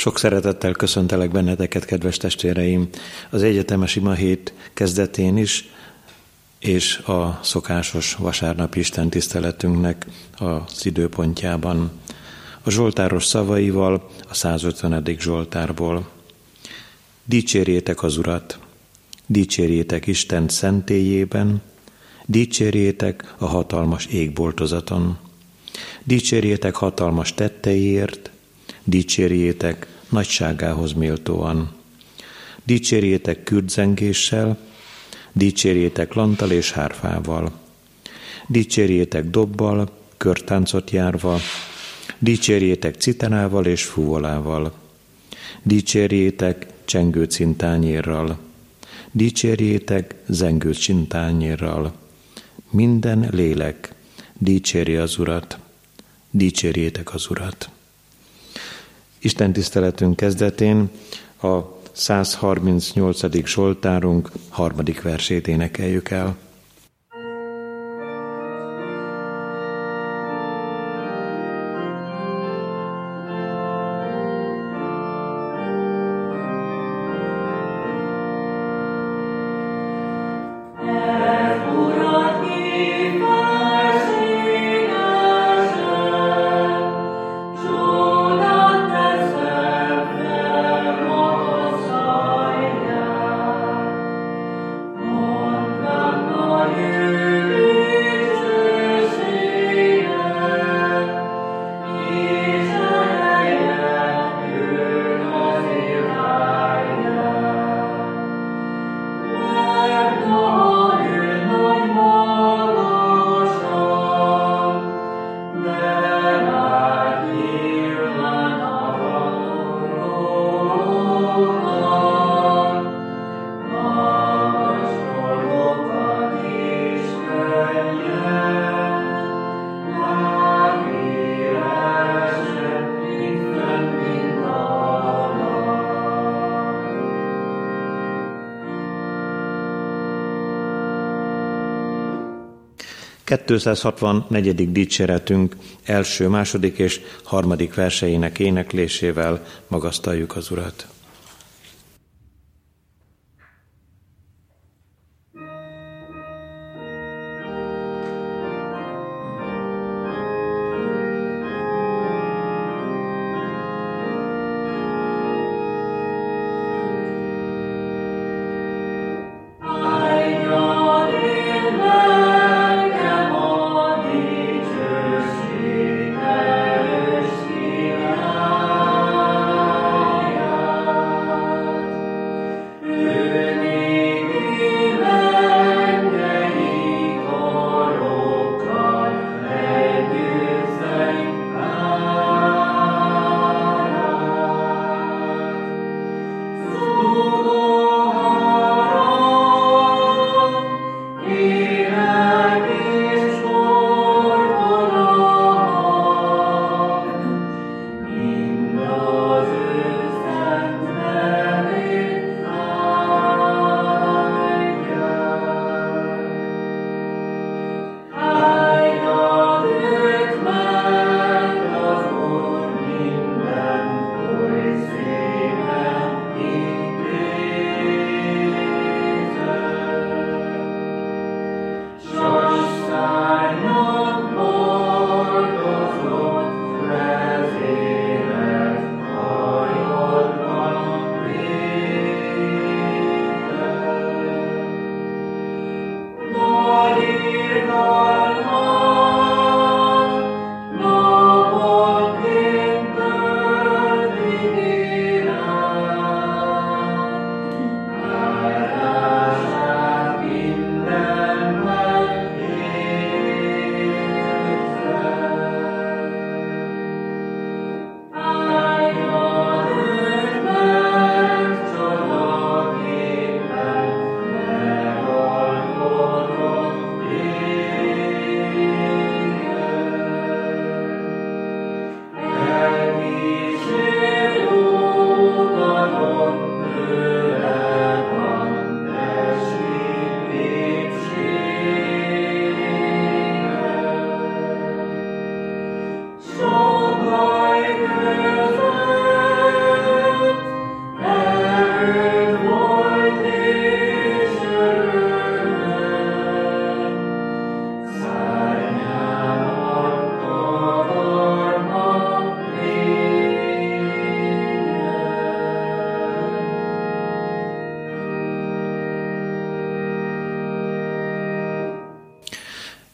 Sok szeretettel köszöntelek benneteket, kedves testvéreim, az egyetemes ima hét kezdetén is, és a szokásos vasárnapi Isten tiszteletünknek az időpontjában. A Zsoltáros szavaival, a 150. Zsoltárból. Dicsérjétek az Urat, dicsérjétek Isten szentélyében, dicsérjétek a hatalmas égboltozaton, dicsérjétek hatalmas tetteiért, dicsérjétek nagyságához méltóan. Dicsérjétek kürdzengéssel, dicsérjétek lantal és hárfával. Dicsérjétek dobbal, körtáncot járva, dicsérjétek citenával és fúvolával. Dicsérjétek csengő cintányérral, dicsérjétek zengő cintányérral. Minden lélek, dicsérje az Urat, dicsérjétek az Urat. Isten tiszteletünk kezdetén a 138. Zsoltárunk harmadik versét énekeljük el. 264. dicséretünk első, második és harmadik verseinek éneklésével magasztaljuk az Urat.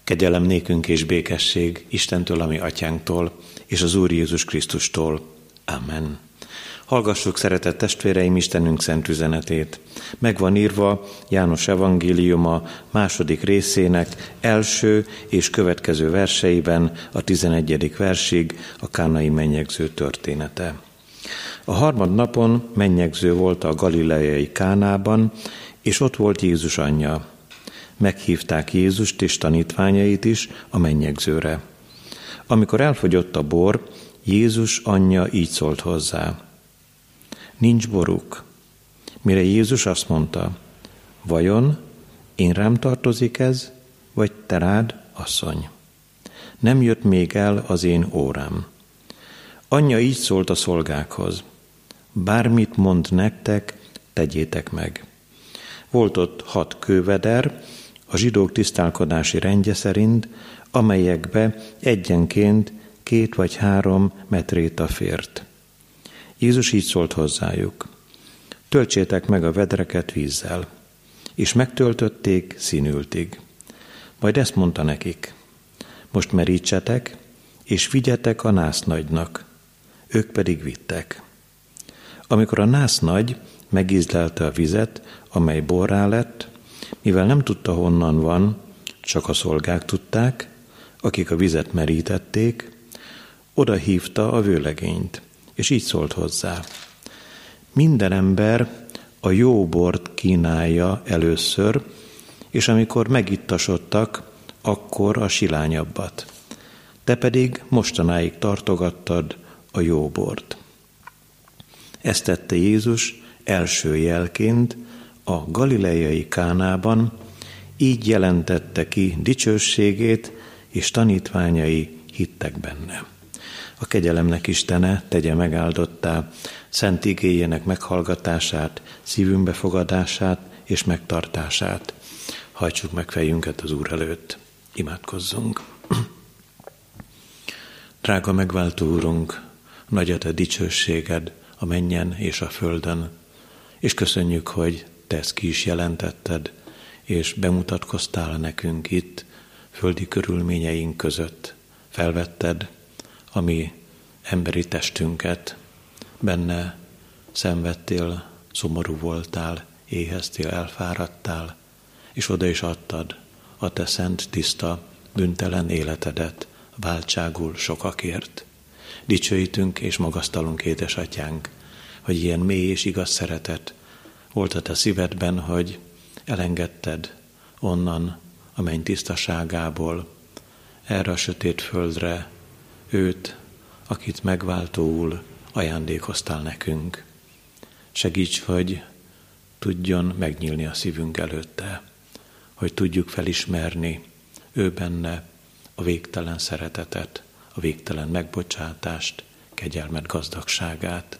Kegyelem nékünk és békesség Istentől, ami atyánktól, és az Úr Jézus Krisztustól. Amen. Hallgassuk, szeretett testvéreim, Istenünk szent üzenetét. Megvan írva János evangéliuma második részének első és következő verseiben a tizenegyedik versig a kánai mennyegző története. A harmad napon mennyegző volt a galileai Kánában, és ott volt Jézus anyja. Meghívták Jézust és tanítványait is a mennyegzőre. Amikor elfogyott a bor, Jézus anyja így szólt hozzá. Nincs boruk. Mire Jézus azt mondta, vajon én rám tartozik ez, vagy te rád, asszony? Nem jött még el az én órám. Anyja így szólt a szolgákhoz, bármit mond nektek, tegyétek meg. Volt ott hat kőveder, a zsidók tisztálkodási rendje szerint, amelyekbe egyenként két vagy három metréta fért. Jézus így szólt hozzájuk, töltsétek meg a vedreket vízzel, és megtöltötték színültig. Majd ezt mondta nekik, most merítsetek, és vigyetek a násznagynak, ők pedig vittek. Amikor a nász nagy megízlelte a vizet, amely borrá lett, mivel nem tudta honnan van, csak a szolgák tudták, akik a vizet merítették, oda hívta a vőlegényt, és így szólt hozzá. Minden ember a jó bort kínálja először, és amikor megittasodtak, akkor a silányabbat. Te pedig mostanáig tartogattad a jó bort. Ezt tette Jézus első jelként a galileai Kánában, így jelentette ki dicsőségét, és tanítványai hittek benne. A kegyelemnek Istene tegye megáldottá szent igéjének meghallgatását, szívünk befogadását és megtartását. Hajtsuk meg fejünket az Úr előtt. Imádkozzunk. Drága megváltó Úrunk, nagy a te dicsőséged a menjen és a földön, és köszönjük, hogy te ezt ki is jelentetted, és bemutatkoztál nekünk itt, földi körülményeink között. Felvetted a mi emberi testünket, benne szenvedtél, szomorú voltál, éheztél, elfáradtál, és oda is adtad a te szent, tiszta, büntelen életedet váltságul sokakért. Dicsőítünk és magasztalunk, édesatyánk, hogy ilyen mély és igaz szeretet volt a te szívedben, hogy elengedted onnan a menny tisztaságából erre a sötét földre őt, akit megváltóul ajándékoztál nekünk. Segíts, hogy tudjon megnyílni a szívünk előtte, hogy tudjuk felismerni ő benne a végtelen szeretetet, a végtelen megbocsátást, kegyelmet, gazdagságát.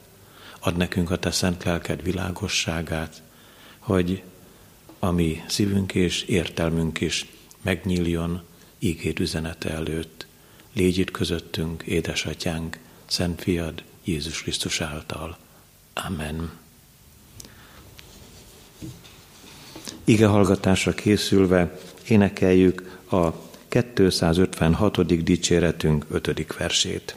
Ad nekünk a te szent lelked világosságát, hogy a mi szívünk és értelmünk is megnyíljon ígéd üzenete előtt. Légy itt közöttünk, édesatyánk, Szent Fiad, Jézus Krisztus által. Amen. Ige hallgatásra készülve énekeljük a 256. dicséretünk 5. versét.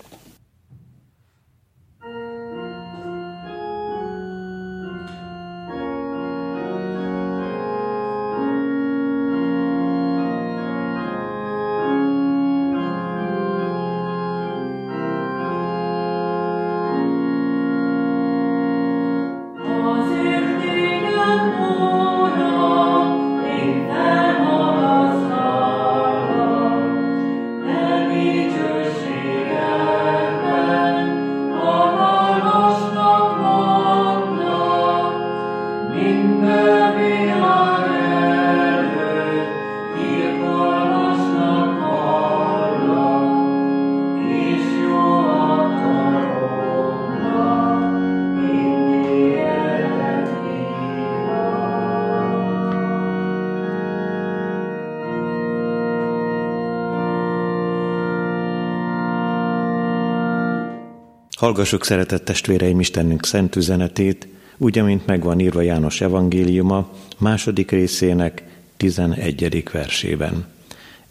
Hallgassuk szeretett testvéreim Istenünk szent üzenetét, úgy, amint megvan írva János evangéliuma második részének 11. versében.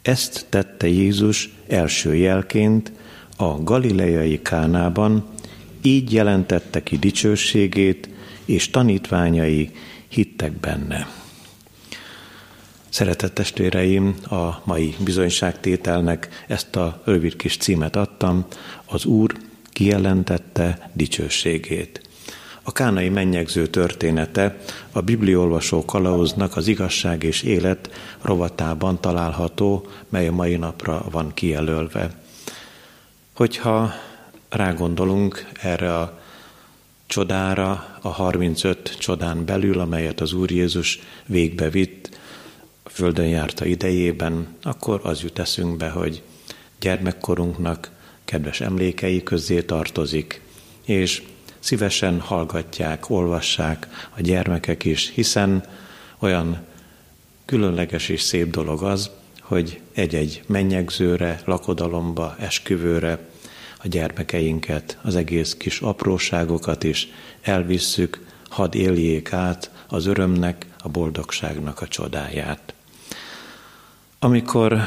Ezt tette Jézus első jelként a galileai Kánában, így jelentette ki dicsőségét, és tanítványai hittek benne. Szeretett testvéreim, a mai bizonyságtételnek ezt a rövid kis címet adtam, az Úr kijelentette dicsőségét. A kánai mennyegző története a bibliolvasó kalauznak az igazság és élet rovatában található, mely a mai napra van kijelölve. Hogyha rágondolunk erre a csodára, a 35 csodán belül, amelyet az Úr Jézus végbe vitt, földön járta idejében, akkor az jut eszünkbe, hogy gyermekkorunknak kedves emlékei közé tartozik, és szívesen hallgatják, olvassák a gyermekek is, hiszen olyan különleges és szép dolog az, hogy egy-egy mennyegzőre, lakodalomba, esküvőre a gyermekeinket, az egész kis apróságokat is elvisszük, hadd éljék át az örömnek, a boldogságnak a csodáját. Amikor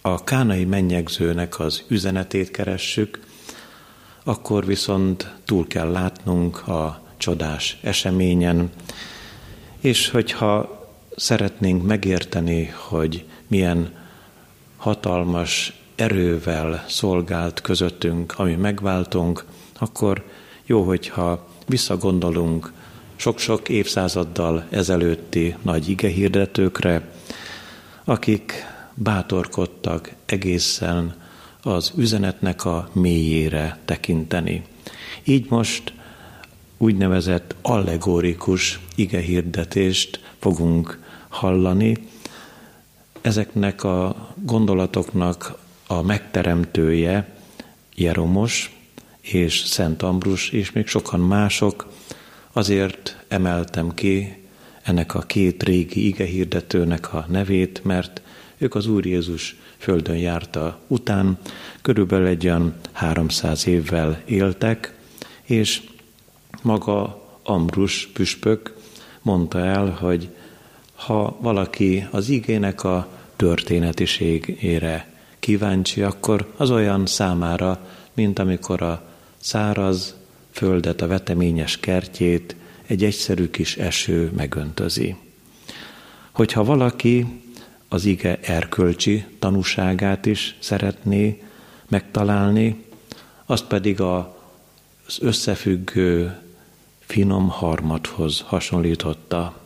a kánai mennyegzőnek az üzenetét keressük, akkor viszont túl kell látnunk a csodás eseményen, és hogyha szeretnénk megérteni, hogy milyen hatalmas erővel szolgált közöttünk, ami megváltunk, akkor jó, hogyha visszagondolunk sok-sok évszázaddal ezelőtti nagy igehirdetőkre, akik bátorkodtak egészen az üzenetnek a mélyére tekinteni. Így most úgynevezett allegorikus igehirdetést fogunk hallani. Ezeknek a gondolatoknak a megteremtője Jeromos és Szent Ambrus és még sokan mások, azért emeltem ki ennek a két régi igehirdetőnek a nevét, mert ők az Úr Jézus földön járta után, körülbelül egy olyan 300 évvel éltek, és maga Ambrus püspök mondta el, hogy ha valaki az igének a történetiségére kíváncsi, akkor az olyan számára, mint amikor a száraz földet, a veteményes kertjét egy egyszerű kis eső megöntözi. Hogyha valaki az ige erkölcsi tanúságát is szeretné megtalálni, azt pedig az összefüggő finom harmathoz hasonlította.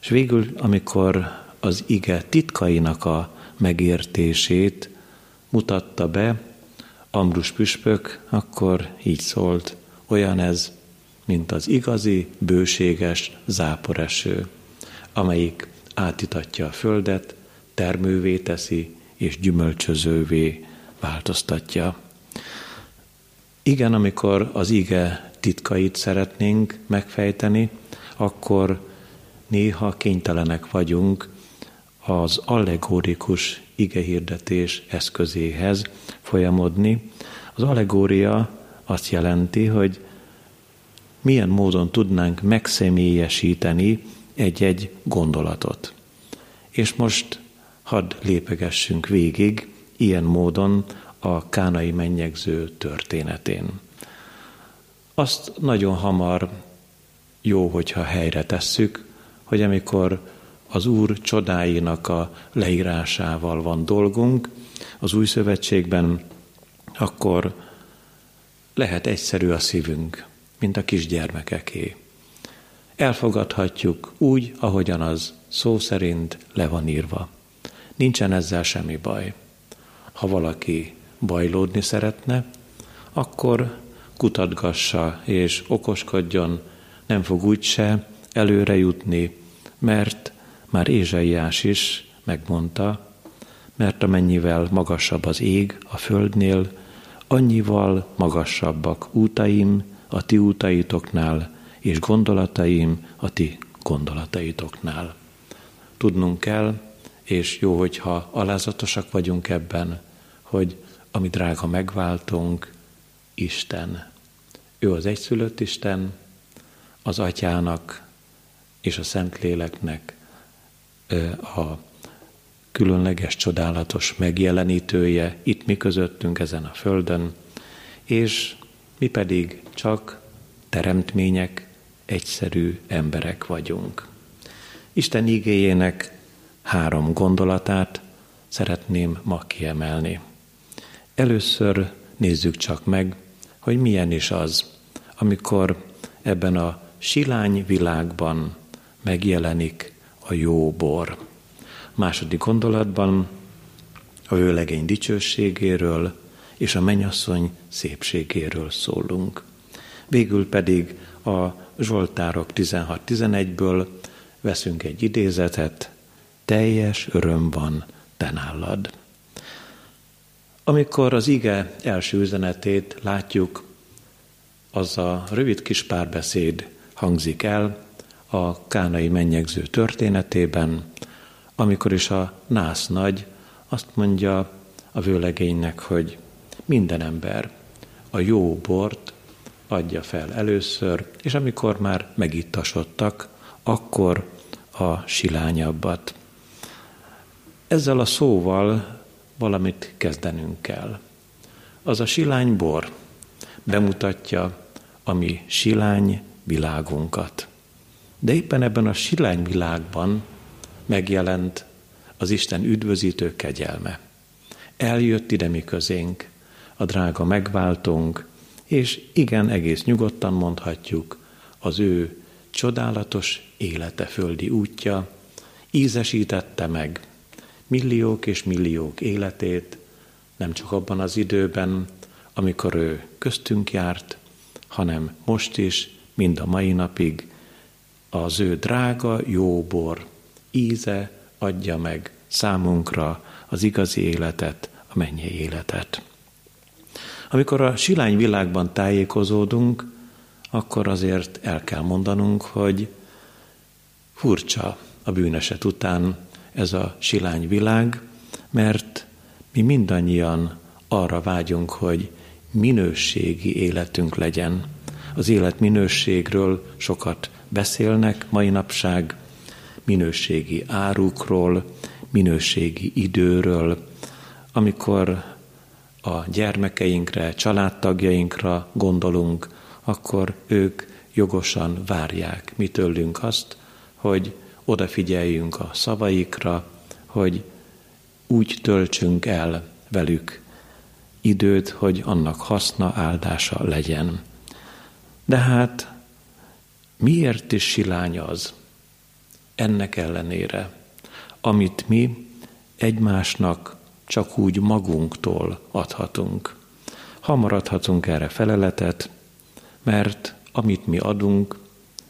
És végül, amikor az ige titkainak a megértését mutatta be Ambrus püspök, akkor így szólt, olyan ez, mint az igazi, bőséges záporeső, amelyik átitatja a földet, termővé teszi és gyümölcsözővé változtatja. Igen, amikor az ige titkait szeretnénk megfejteni, akkor néha kénytelenek vagyunk az allegórikus igehirdetés eszközéhez folyamodni. Az allegória azt jelenti, hogy milyen módon tudnánk megszemélyesíteni egy-egy gondolatot. És most hadd lépegessünk végig ilyen módon a kánai mennyegző történetén. Azt nagyon hamar jó, hogyha helyre tesszük, hogy amikor az Úr csodáinak a leírásával van dolgunk az új szövetségben, akkor lehet egyszerű a szívünk, mint a kisgyermekeké. Elfogadhatjuk úgy, ahogyan az szó szerint le van írva. Nincsen ezzel semmi baj. Ha valaki bajlódni szeretne, akkor kutatgassa és okoskodjon, nem fog úgyse előre jutni, mert már Ézsaiás is megmondta, mert amennyivel magasabb az ég a földnél, annyival magasabbak útaim a ti útaitoknál, és gondolataim a ti gondolataitoknál. Tudnunk kell, és jó, hogyha alázatosak vagyunk ebben, hogy ami drága megváltunk, Isten. Ő az egyszülött Isten, az atyának és a Szentléleknek a különleges, csodálatos megjelenítője itt mi közöttünk ezen a földön, és mi pedig csak teremtmények, egyszerű emberek vagyunk. Isten igéjének három gondolatát szeretném ma kiemelni. Először nézzük csak meg, hogy milyen is az, amikor ebben a silány világban megjelenik a jó bor. Második gondolatban a vőlegény dicsőségéről és a menyasszony szépségéről szólunk. Végül pedig a Zsoltárok 16-11-ből veszünk egy idézetet, teljes öröm van te nálad. Amikor az ige első üzenetét látjuk, az a rövid kis párbeszéd hangzik el a kánai mennyegző történetében, amikor is a nász nagy azt mondja a vőlegénynek, hogy minden ember a jó bort adja fel először, és amikor már megittasodtak, akkor a silányabbat. Ezzel a szóval valamit kezdenünk kell. Az a silánybor bemutatja a mi silány világunkat. De éppen ebben a silány világban megjelent az Isten üdvözítő kegyelme. Eljött ide mi közénk, a drága megváltónk, és igen, egész nyugodtan mondhatjuk, az ő csodálatos élete földi útja ízesítette meg milliók és milliók életét, nem csak abban az időben, amikor ő köztünk járt, hanem most is, mind a mai napig, az ő drága jó bor íze adja meg számunkra az igazi életet, a mennyi életet. Amikor a silány világban tájékozódunk, akkor azért el kell mondanunk, hogy furcsa a bűneset után ez a silány világ, mert mi mindannyian arra vágyunk, hogy minőségi életünk legyen. Az élet minőségről sokat beszélnek mai napság, minőségi árukról, minőségi időről, amikor a gyermekeinkre, családtagjainkra gondolunk, akkor ők jogosan várják mi tőlünk azt, hogy odafigyeljünk a szavaikra, hogy úgy töltsünk el velük időt, hogy annak haszna, áldása legyen. De hát miért is silány az? Ennek ellenére, amit mi egymásnak csak úgy magunktól adhatunk. Hamar adhatunk erre feleletet, mert amit mi adunk,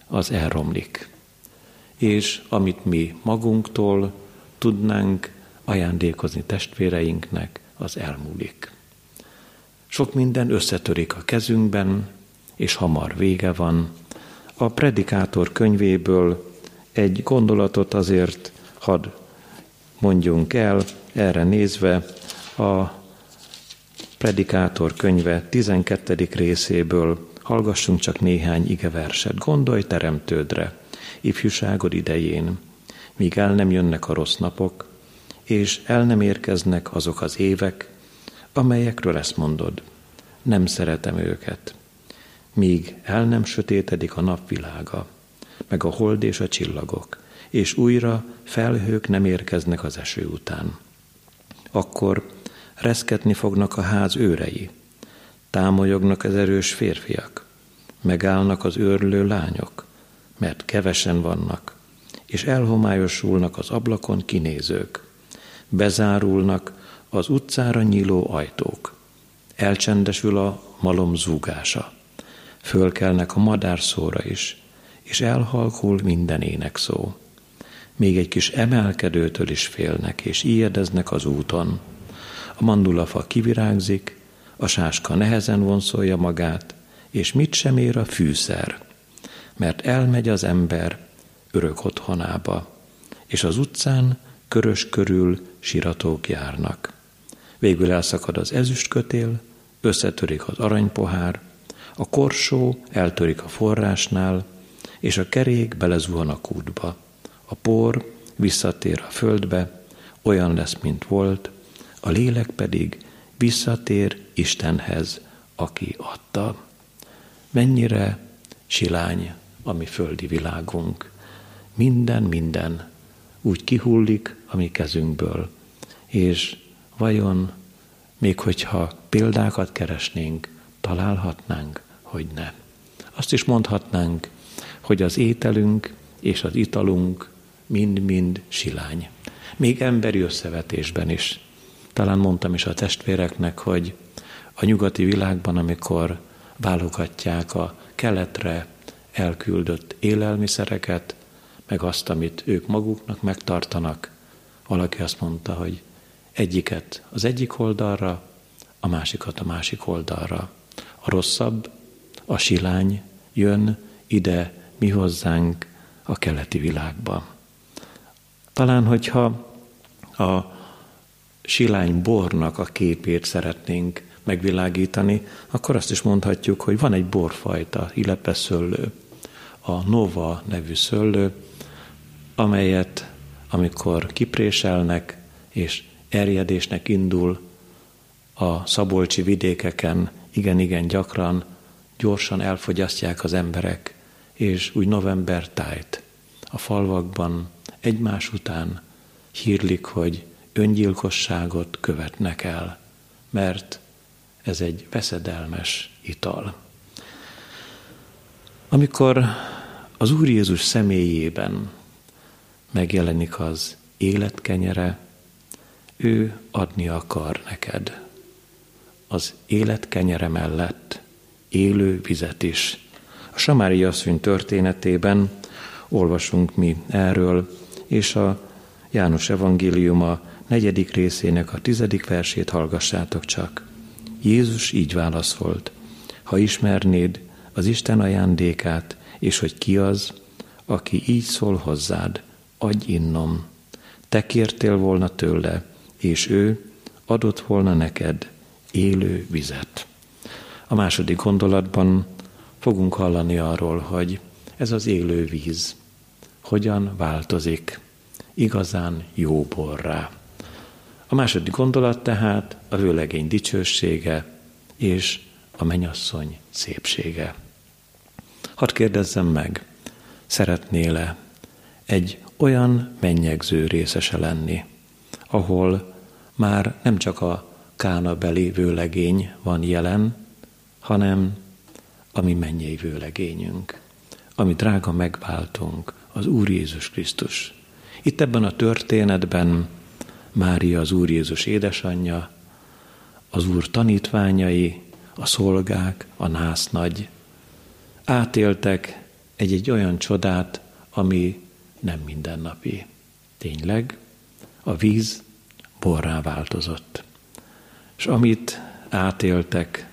az elromlik. És amit mi magunktól tudnánk ajándékozni testvéreinknek, az elmúlik. Sok minden összetörik a kezünkben, és hamar vége van. A predikátor könyvéből egy gondolatot azért hadd mondjunk el, erre nézve a Predikátor könyve 12. részéből hallgassunk csak néhány igeverset. Gondolj teremtődre, ifjúságod idején, míg el nem jönnek a rossz napok, és el nem érkeznek azok az évek, amelyekről ezt mondod. Nem szeretem őket, míg el nem sötétedik a napvilága, meg a hold és a csillagok, és újra felhők nem érkeznek az eső után. Akkor reszketni fognak a ház őrei, támolyognak az erős férfiak, megállnak az őrlő lányok, mert kevesen vannak, és elhomályosulnak az ablakon kinézők, bezárulnak az utcára nyíló ajtók, elcsendesül a malom zúgása, fölkelnek a madárszóra is, és elhalkul minden énekszó még egy kis emelkedőtől is félnek, és ijedeznek az úton. A mandulafa kivirágzik, a sáska nehezen vonszolja magát, és mit sem ér a fűszer, mert elmegy az ember örök otthonába, és az utcán körös körül siratók járnak. Végül elszakad az ezüstkötél, összetörik az aranypohár, a korsó eltörik a forrásnál, és a kerék belezuhan a kútba. A por visszatér a földbe, olyan lesz, mint volt, a lélek pedig visszatér Istenhez, aki adta. Mennyire silány a mi földi világunk. Minden, minden úgy kihullik a mi kezünkből, és vajon még hogyha példákat keresnénk, találhatnánk, hogy ne. Azt is mondhatnánk, hogy az ételünk és az italunk mind-mind silány. Még emberi összevetésben is. Talán mondtam is a testvéreknek, hogy a nyugati világban, amikor válogatják a keletre elküldött élelmiszereket, meg azt, amit ők maguknak megtartanak, valaki azt mondta, hogy egyiket az egyik oldalra, a másikat a másik oldalra. A rosszabb, a silány jön ide mi hozzánk a keleti világba. Talán, hogyha a silány bornak a képét szeretnénk megvilágítani, akkor azt is mondhatjuk, hogy van egy borfajta, illetve szőlő, a Nova nevű szőlő, amelyet amikor kipréselnek és erjedésnek indul a szabolcsi vidékeken, igen-igen gyakran, gyorsan elfogyasztják az emberek, és úgy november tájt a falvakban egymás után hírlik, hogy öngyilkosságot követnek el, mert ez egy veszedelmes ital. Amikor az Úr Jézus személyében megjelenik az életkenyere, ő adni akar neked. Az életkenyere mellett élő vizet is. A Samári asszony történetében olvasunk mi erről, és a János evangéliuma negyedik részének a tizedik versét hallgassátok csak. Jézus így válaszolt, ha ismernéd az Isten ajándékát, és hogy ki az, aki így szól hozzád, adj innom. Te kértél volna tőle, és ő adott volna neked élő vizet. A második gondolatban fogunk hallani arról, hogy ez az élő víz hogyan változik igazán jó borrá. A második gondolat tehát a vőlegény dicsősége és a menyasszony szépsége. Hadd kérdezzem meg, szeretnél-e egy olyan mennyegző részese lenni, ahol már nem csak a kánabeli vőlegény van jelen, hanem a mi mennyei vőlegényünk, ami drága megváltunk, az Úr Jézus Krisztus. Itt ebben a történetben Mária az Úr Jézus édesanyja, az Úr tanítványai, a szolgák, a násznagy átéltek egy-egy olyan csodát, ami nem mindennapi. Tényleg, a víz borrá változott. És amit átéltek,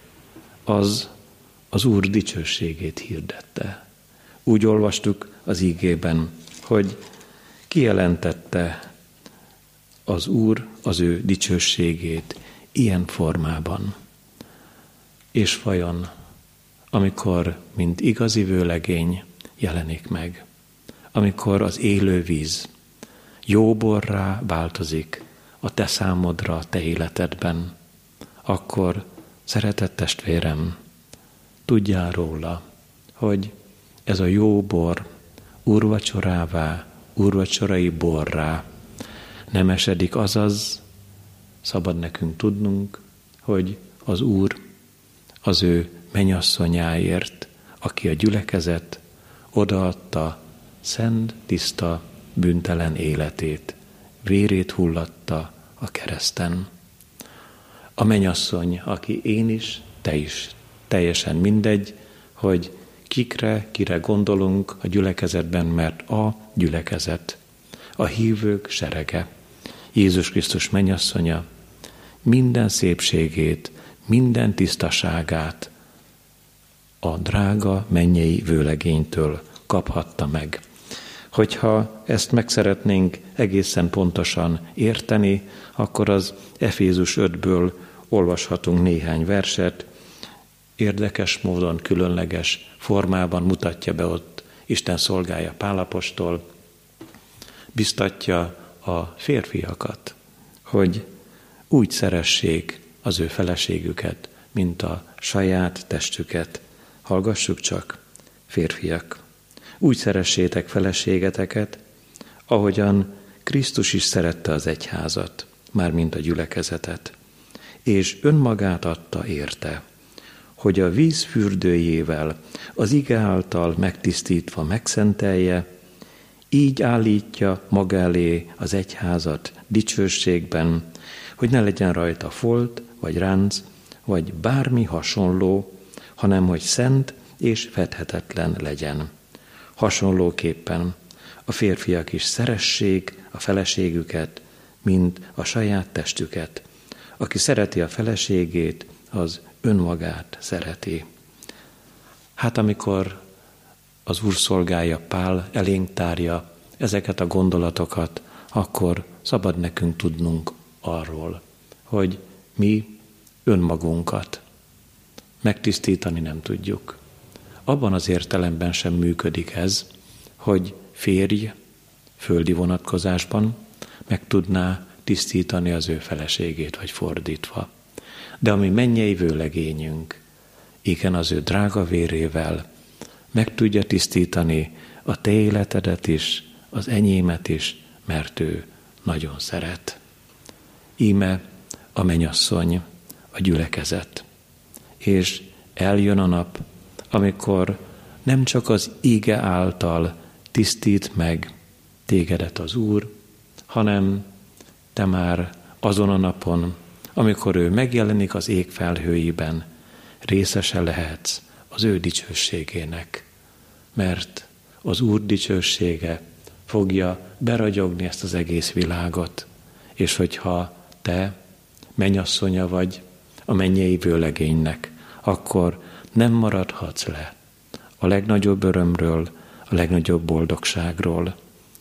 az az Úr dicsőségét hirdette. Úgy olvastuk az ígében, hogy kijelentette az Úr az ő dicsőségét ilyen formában. És vajon, amikor, mint igazi vőlegény jelenik meg, amikor az élő víz jóborrá változik a te számodra, a te életedben, akkor, szeretett testvérem, tudjál róla, hogy ez a jó bor úrvacsorává, úrvacsorai borrá nem esedik, azaz szabad nekünk tudnunk, hogy az Úr az ő menyasszonyáért, aki a gyülekezet odaadta szent, tiszta, büntelen életét, vérét hullatta a kereszten. A menyasszony, aki én is, te is, teljesen mindegy, hogy kikre, kire gondolunk a gyülekezetben, mert a gyülekezet, a hívők serege, Jézus Krisztus menyasszonya, minden szépségét, minden tisztaságát a drága mennyei vőlegénytől kaphatta meg. Hogyha ezt meg szeretnénk egészen pontosan érteni, akkor az Efézus 5-ből olvashatunk néhány verset, érdekes módon, különleges formában mutatja be ott Isten szolgája Pálapostól, biztatja a férfiakat, hogy úgy szeressék az ő feleségüket, mint a saját testüket. Hallgassuk csak, férfiak, úgy szeressétek feleségeteket, ahogyan Krisztus is szerette az egyházat, mármint a gyülekezetet, és önmagát adta érte, hogy a víz fürdőjével, az ige által megtisztítva megszentelje, így állítja maga elé az egyházat dicsőségben, hogy ne legyen rajta folt, vagy ránc, vagy bármi hasonló, hanem hogy szent és fedhetetlen legyen. Hasonlóképpen a férfiak is szeressék a feleségüket, mint a saját testüket. Aki szereti a feleségét, az önmagát szereti. Hát amikor az Úr szolgája Pál elénk tárja ezeket a gondolatokat, akkor szabad nekünk tudnunk arról, hogy mi önmagunkat megtisztítani nem tudjuk. Abban az értelemben sem működik ez, hogy férj földi vonatkozásban meg tudná tisztítani az ő feleségét, vagy fordítva. De ami mennyei vőlegényünk, igen, az ő drága vérével meg tudja tisztítani a te életedet is, az enyémet is, mert ő nagyon szeret. Íme a menyasszony, a gyülekezet. És eljön a nap, amikor nem csak az ige által tisztít meg tégedet az Úr, hanem te már azon a napon, amikor ő megjelenik az ég felhőiben, részese lehetsz az ő dicsőségének, mert az Úr dicsősége fogja beragyogni ezt az egész világot, és hogyha te mennyasszonya vagy a mennyei vőlegénynek, akkor nem maradhatsz le a legnagyobb örömről, a legnagyobb boldogságról,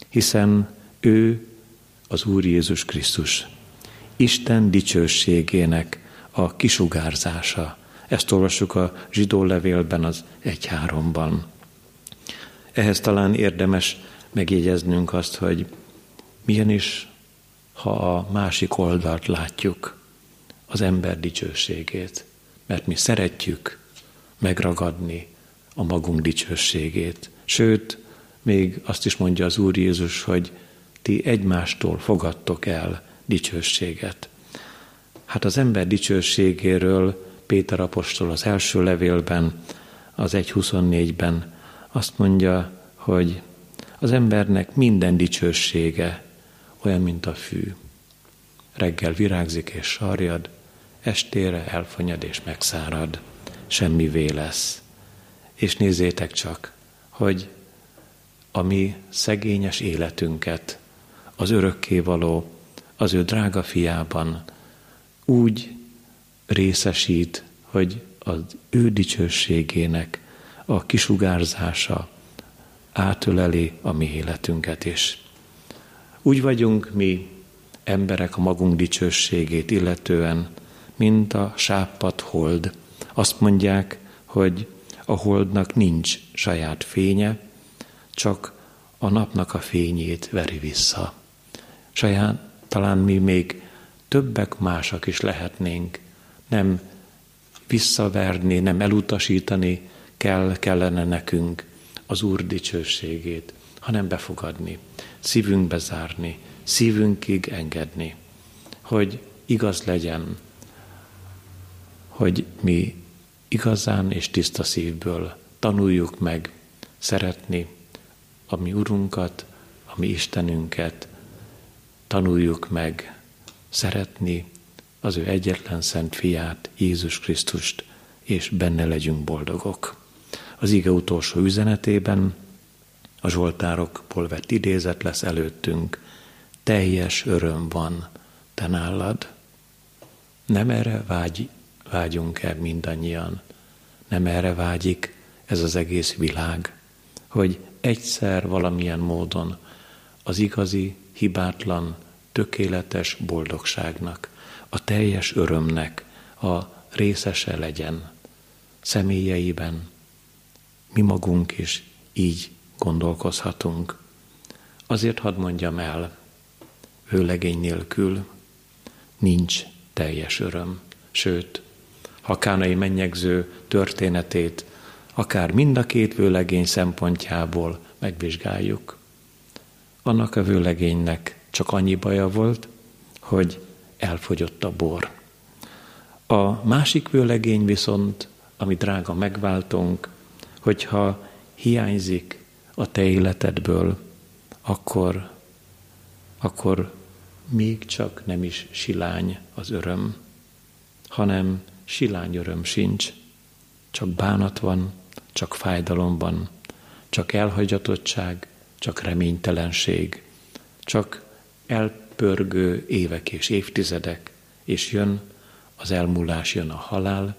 hiszen ő az Úr Jézus Krisztus, Isten dicsőségének a kisugárzása. Ezt olvassuk a zsidó levélben az 1.3-ban. Ehhez talán érdemes megjegyeznünk azt, hogy milyen is, ha a másik oldalt látjuk, az ember dicsőségét, mert mi szeretjük megragadni a magunk dicsőségét. Sőt, még azt is mondja az Úr Jézus, hogy ti egymástól fogadtok el dicsőséget. Hát az ember dicsőségéről Péter apostol az első levélben, az 1.24-ben azt mondja, hogy az embernek minden dicsősége olyan, mint a fű. Reggel virágzik és sarjad, estére elfonyad és megszárad, semmivé lesz. És nézzétek csak, hogy a mi szegényes életünket az örökkévaló, az ő drága fiában úgy részesít, hogy az ő dicsőségének a kisugárzása átöleli a mi életünket is. Úgy vagyunk mi emberek a magunk dicsőségét illetően, mint a sápat hold. Azt mondják, hogy a holdnak nincs saját fénye, csak a napnak a fényét veri vissza. Saját, talán mi még többek másak is lehetnénk, nem visszaverni, nem elutasítani kell, kellene nekünk az Úr dicsőségét, hanem befogadni, szívünkbe zárni, szívünkig engedni, hogy igaz legyen, hogy mi igazán és tiszta szívből tanuljuk meg szeretni a mi Urunkat, a mi Istenünket, tanuljuk meg szeretni az ő egyetlen szent fiát, Jézus Krisztust, és benne legyünk boldogok. Az ige utolsó üzenetében a Zsoltárokból vett idézet lesz előttünk. Teljes öröm van te nálad. Nem erre vágy, vágyunk-e mindannyian? Nem erre vágyik ez az egész világ, hogy egyszer valamilyen módon az igazi, hibátlan, tökéletes boldogságnak, a teljes örömnek a részese legyen személyeiben, mi magunk is így gondolkozhatunk. Azért hadd mondjam el, vőlegény nélkül nincs teljes öröm. Sőt, ha kánai mennyegző történetét akár mind a két vőlegény szempontjából megvizsgáljuk. Annak a vőlegénynek csak annyi baja volt, hogy elfogyott a bor. A másik vőlegény viszont, ami drága megváltunk, hogyha hiányzik a te életedből, akkor, akkor még csak nem is silány az öröm, hanem silány öröm sincs, csak bánat van, csak fájdalom van, csak elhagyatottság, csak reménytelenség, csak elpörgő évek és évtizedek, és jön az elmúlás, jön a halál,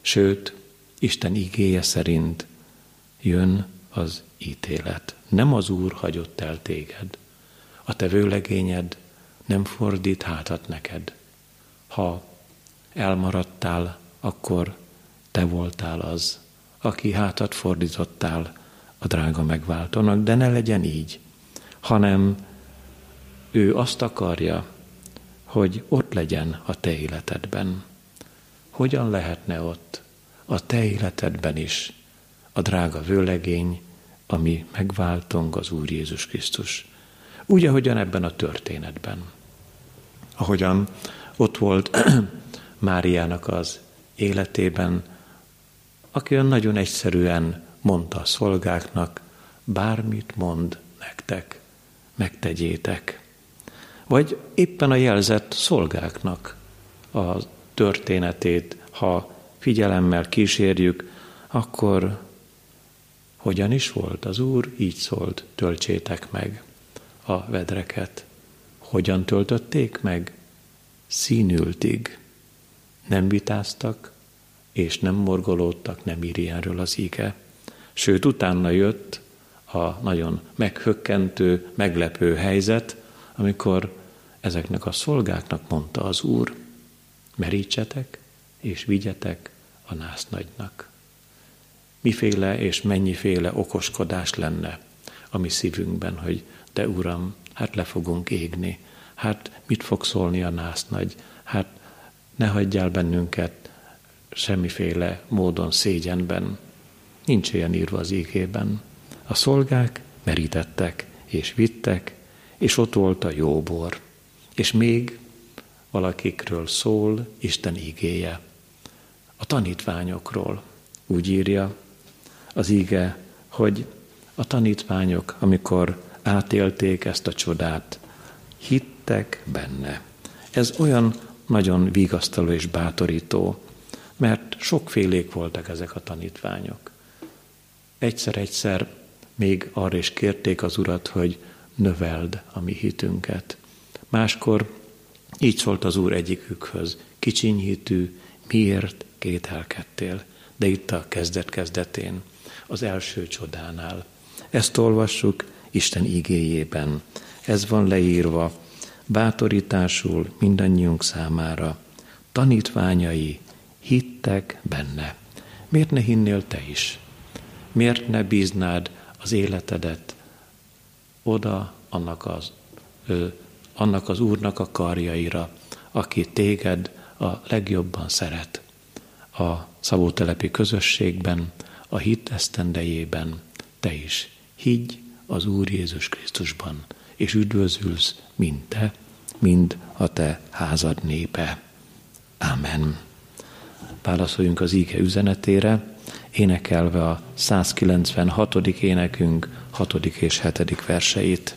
sőt, Isten igéje szerint jön az ítélet. Nem az Úr hagyott el téged, a te vőlegényed nem fordít hátat neked. Ha elmaradtál, akkor te voltál az, aki hátat fordítottál a drága megváltónak, de ne legyen így, hanem ő azt akarja, hogy ott legyen a te életedben. Hogyan lehetne ott a te életedben is a drága vőlegény, ami megváltunk az Úr Jézus Krisztus. Úgy, ahogyan ebben a történetben. Ahogyan ott volt Máriának az életében, aki olyan nagyon egyszerűen mondta a szolgáknak, bármit mond nektek, megtegyétek. Vagy éppen a jelzett szolgáknak a történetét, ha figyelemmel kísérjük, akkor hogyan is volt? Az Úr így szólt, töltsétek meg a vedreket. Hogyan töltötték meg? Színültig. Nem vitáztak, és nem morgolódtak, nem ír ilyenről az ige. Sőt, utána jött a nagyon meghökkentő, meglepő helyzet, amikor ezeknek a szolgáknak mondta az Úr, merítsetek és vigyetek a násznagynak. Miféle és mennyiféle okoskodás lenne a mi szívünkben, hogy de Uram, hát le fogunk égni, hát mit fog szólni a násznagy, hát ne hagyjál bennünket semmiféle módon szégyenben. Nincs ilyen írva az ígében. A szolgák merítettek és vittek, és ott volt a jó bor. És még valakikről szól Isten ígéje. A tanítványokról úgy írja az íge, hogy a tanítványok, amikor átélték ezt a csodát, hittek benne. Ez olyan nagyon vigasztaló és bátorító, mert sokfélék voltak ezek a tanítványok. Egyszer-egyszer még arra is kérték az Urat, hogy növeld a mi hitünket. Máskor így szólt az Úr egyikükhöz, kicsiny hitű, miért kételkedtél? De itt a kezdet-kezdetén, az első csodánál. Ezt olvassuk Isten igéjében. Ez van leírva, bátorításul mindannyiunk számára. Tanítványai hittek benne. Miért ne hinnél te is? Miért ne bíznád az életedet oda annak az, ö, annak az Úrnak a karjaira, aki téged a legjobban szeret. A szavótelepi közösségben, a hit esztendejében te is higgy az Úr Jézus Krisztusban, és üdvözülsz mind te, mind a te házad népe. Amen. Válaszoljunk az íge üzenetére, énekelve a 196. énekünk 6. és 7. verseit.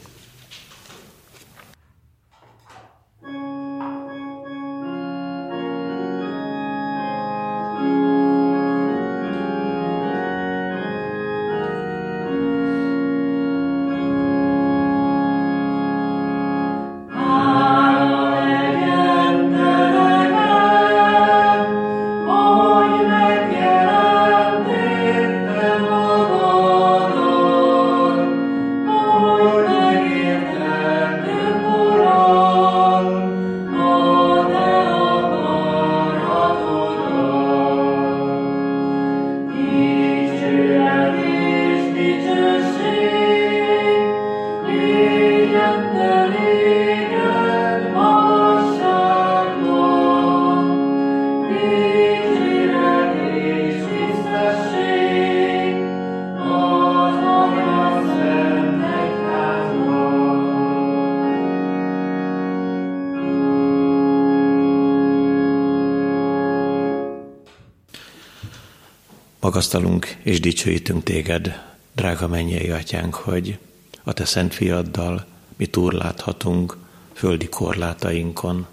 Magasztalunk és dicsőítünk téged, drága mennyei atyánk, hogy a te szent fiaddal mi túrláthatunk földi korlátainkon.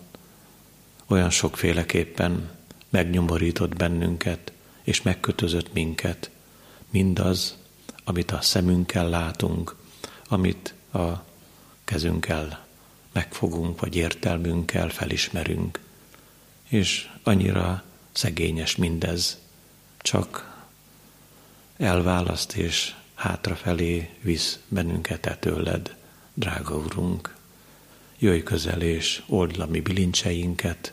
Olyan sokféleképpen megnyomorított bennünket, és megkötözött minket. Mindaz, amit a szemünkkel látunk, amit a kezünkkel megfogunk, vagy értelmünkkel felismerünk. És annyira szegényes mindez, csak elválaszt és hátrafelé visz bennünket e tőled, drága Urunk. Jöjj közel és old a mi bilincseinket,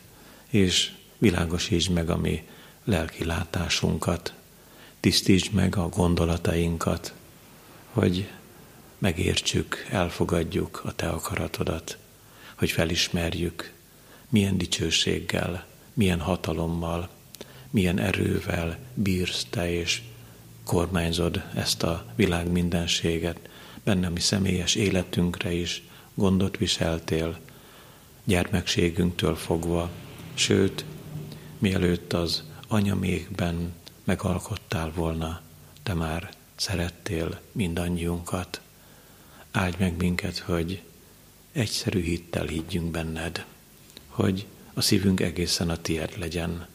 és világosítsd meg a mi lelki látásunkat, tisztítsd meg a gondolatainkat, hogy megértsük, elfogadjuk a Te akaratodat, hogy felismerjük, milyen dicsőséggel, milyen hatalommal, milyen erővel bírsz Te és kormányzod ezt a világ mindenséget, benne mi személyes életünkre is gondot viseltél, gyermekségünktől fogva, sőt, mielőtt az anyamékben megalkottál volna, te már szerettél mindannyiunkat. Áldj meg minket, hogy egyszerű hittel higgyünk benned, hogy a szívünk egészen a tied legyen,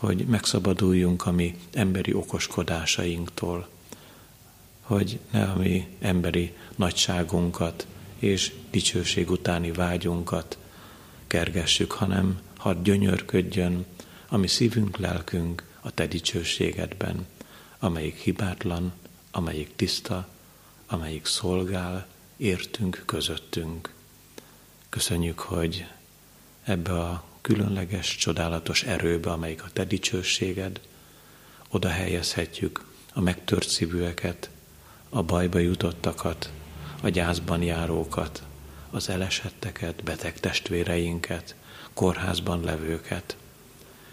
hogy megszabaduljunk a mi emberi okoskodásainktól, hogy ne a mi emberi nagyságunkat és dicsőség utáni vágyunkat kergessük, hanem hadd gyönyörködjön a mi szívünk, lelkünk a Te dicsőségedben, amelyik hibátlan, amelyik tiszta, amelyik szolgál, értünk, közöttünk. Köszönjük, hogy ebbe a különleges, csodálatos erőbe, amelyik a Te dicsőséged, oda helyezhetjük a megtört szívűeket, a bajba jutottakat, a gyászban járókat, az elesetteket, beteg testvéreinket, kórházban levőket,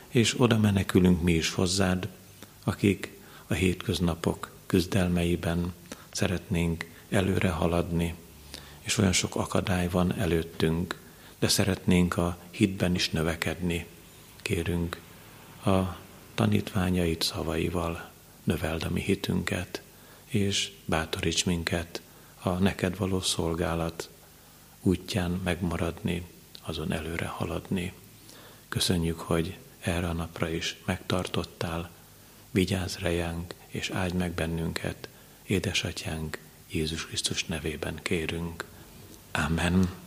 és oda menekülünk mi is hozzád, akik a hétköznapok küzdelmeiben szeretnénk előre haladni, és olyan sok akadály van előttünk, de szeretnénk a hitben is növekedni. Kérünk a tanítványait szavaival növeld a mi hitünket, és bátoríts minket a neked való szolgálat útján megmaradni, azon előre haladni. Köszönjük, hogy erre a napra is megtartottál, vigyázz rejánk, és áldj meg bennünket, édesatyánk, Jézus Krisztus nevében kérünk. Amen.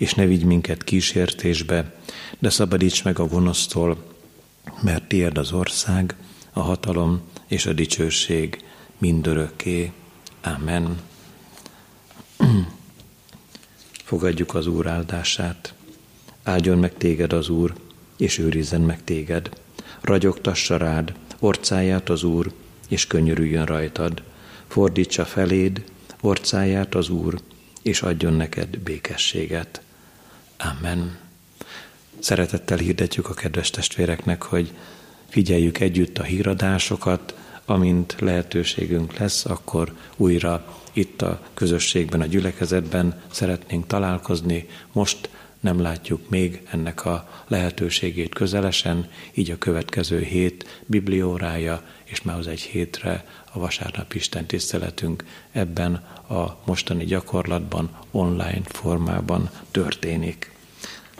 És ne vigy minket kísértésbe, de szabadíts meg a gonosztól, mert tiéd az ország, a hatalom és a dicsőség mindörökké. Amen. Fogadjuk az Úr áldását. Áldjon meg téged az Úr, és őrizzen meg téged. Ragyogtassa rád, orcáját az Úr, és könyörüljön rajtad. Fordítsa feléd, orcáját az Úr, és adjon neked békességet. Amen. Szeretettel hirdetjük a kedves testvéreknek, hogy figyeljük együtt a híradásokat, amint lehetőségünk lesz, akkor újra itt a közösségben, a gyülekezetben szeretnénk találkozni. Most nem látjuk még ennek a lehetőségét közelesen, így a következő hét bibliórája, és már az egy hétre a vasárnap Isten tiszteletünk ebben a mostani gyakorlatban, online formában történik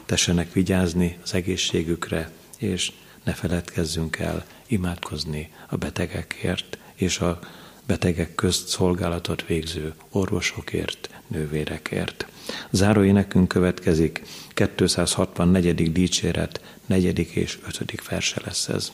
tessenek vigyázni az egészségükre, és ne feledkezzünk el imádkozni a betegekért és a betegek közt szolgálatot végző orvosokért, nővérekért. Záró énekünk következik, 264. dicséret, 4. és 5. verse lesz ez.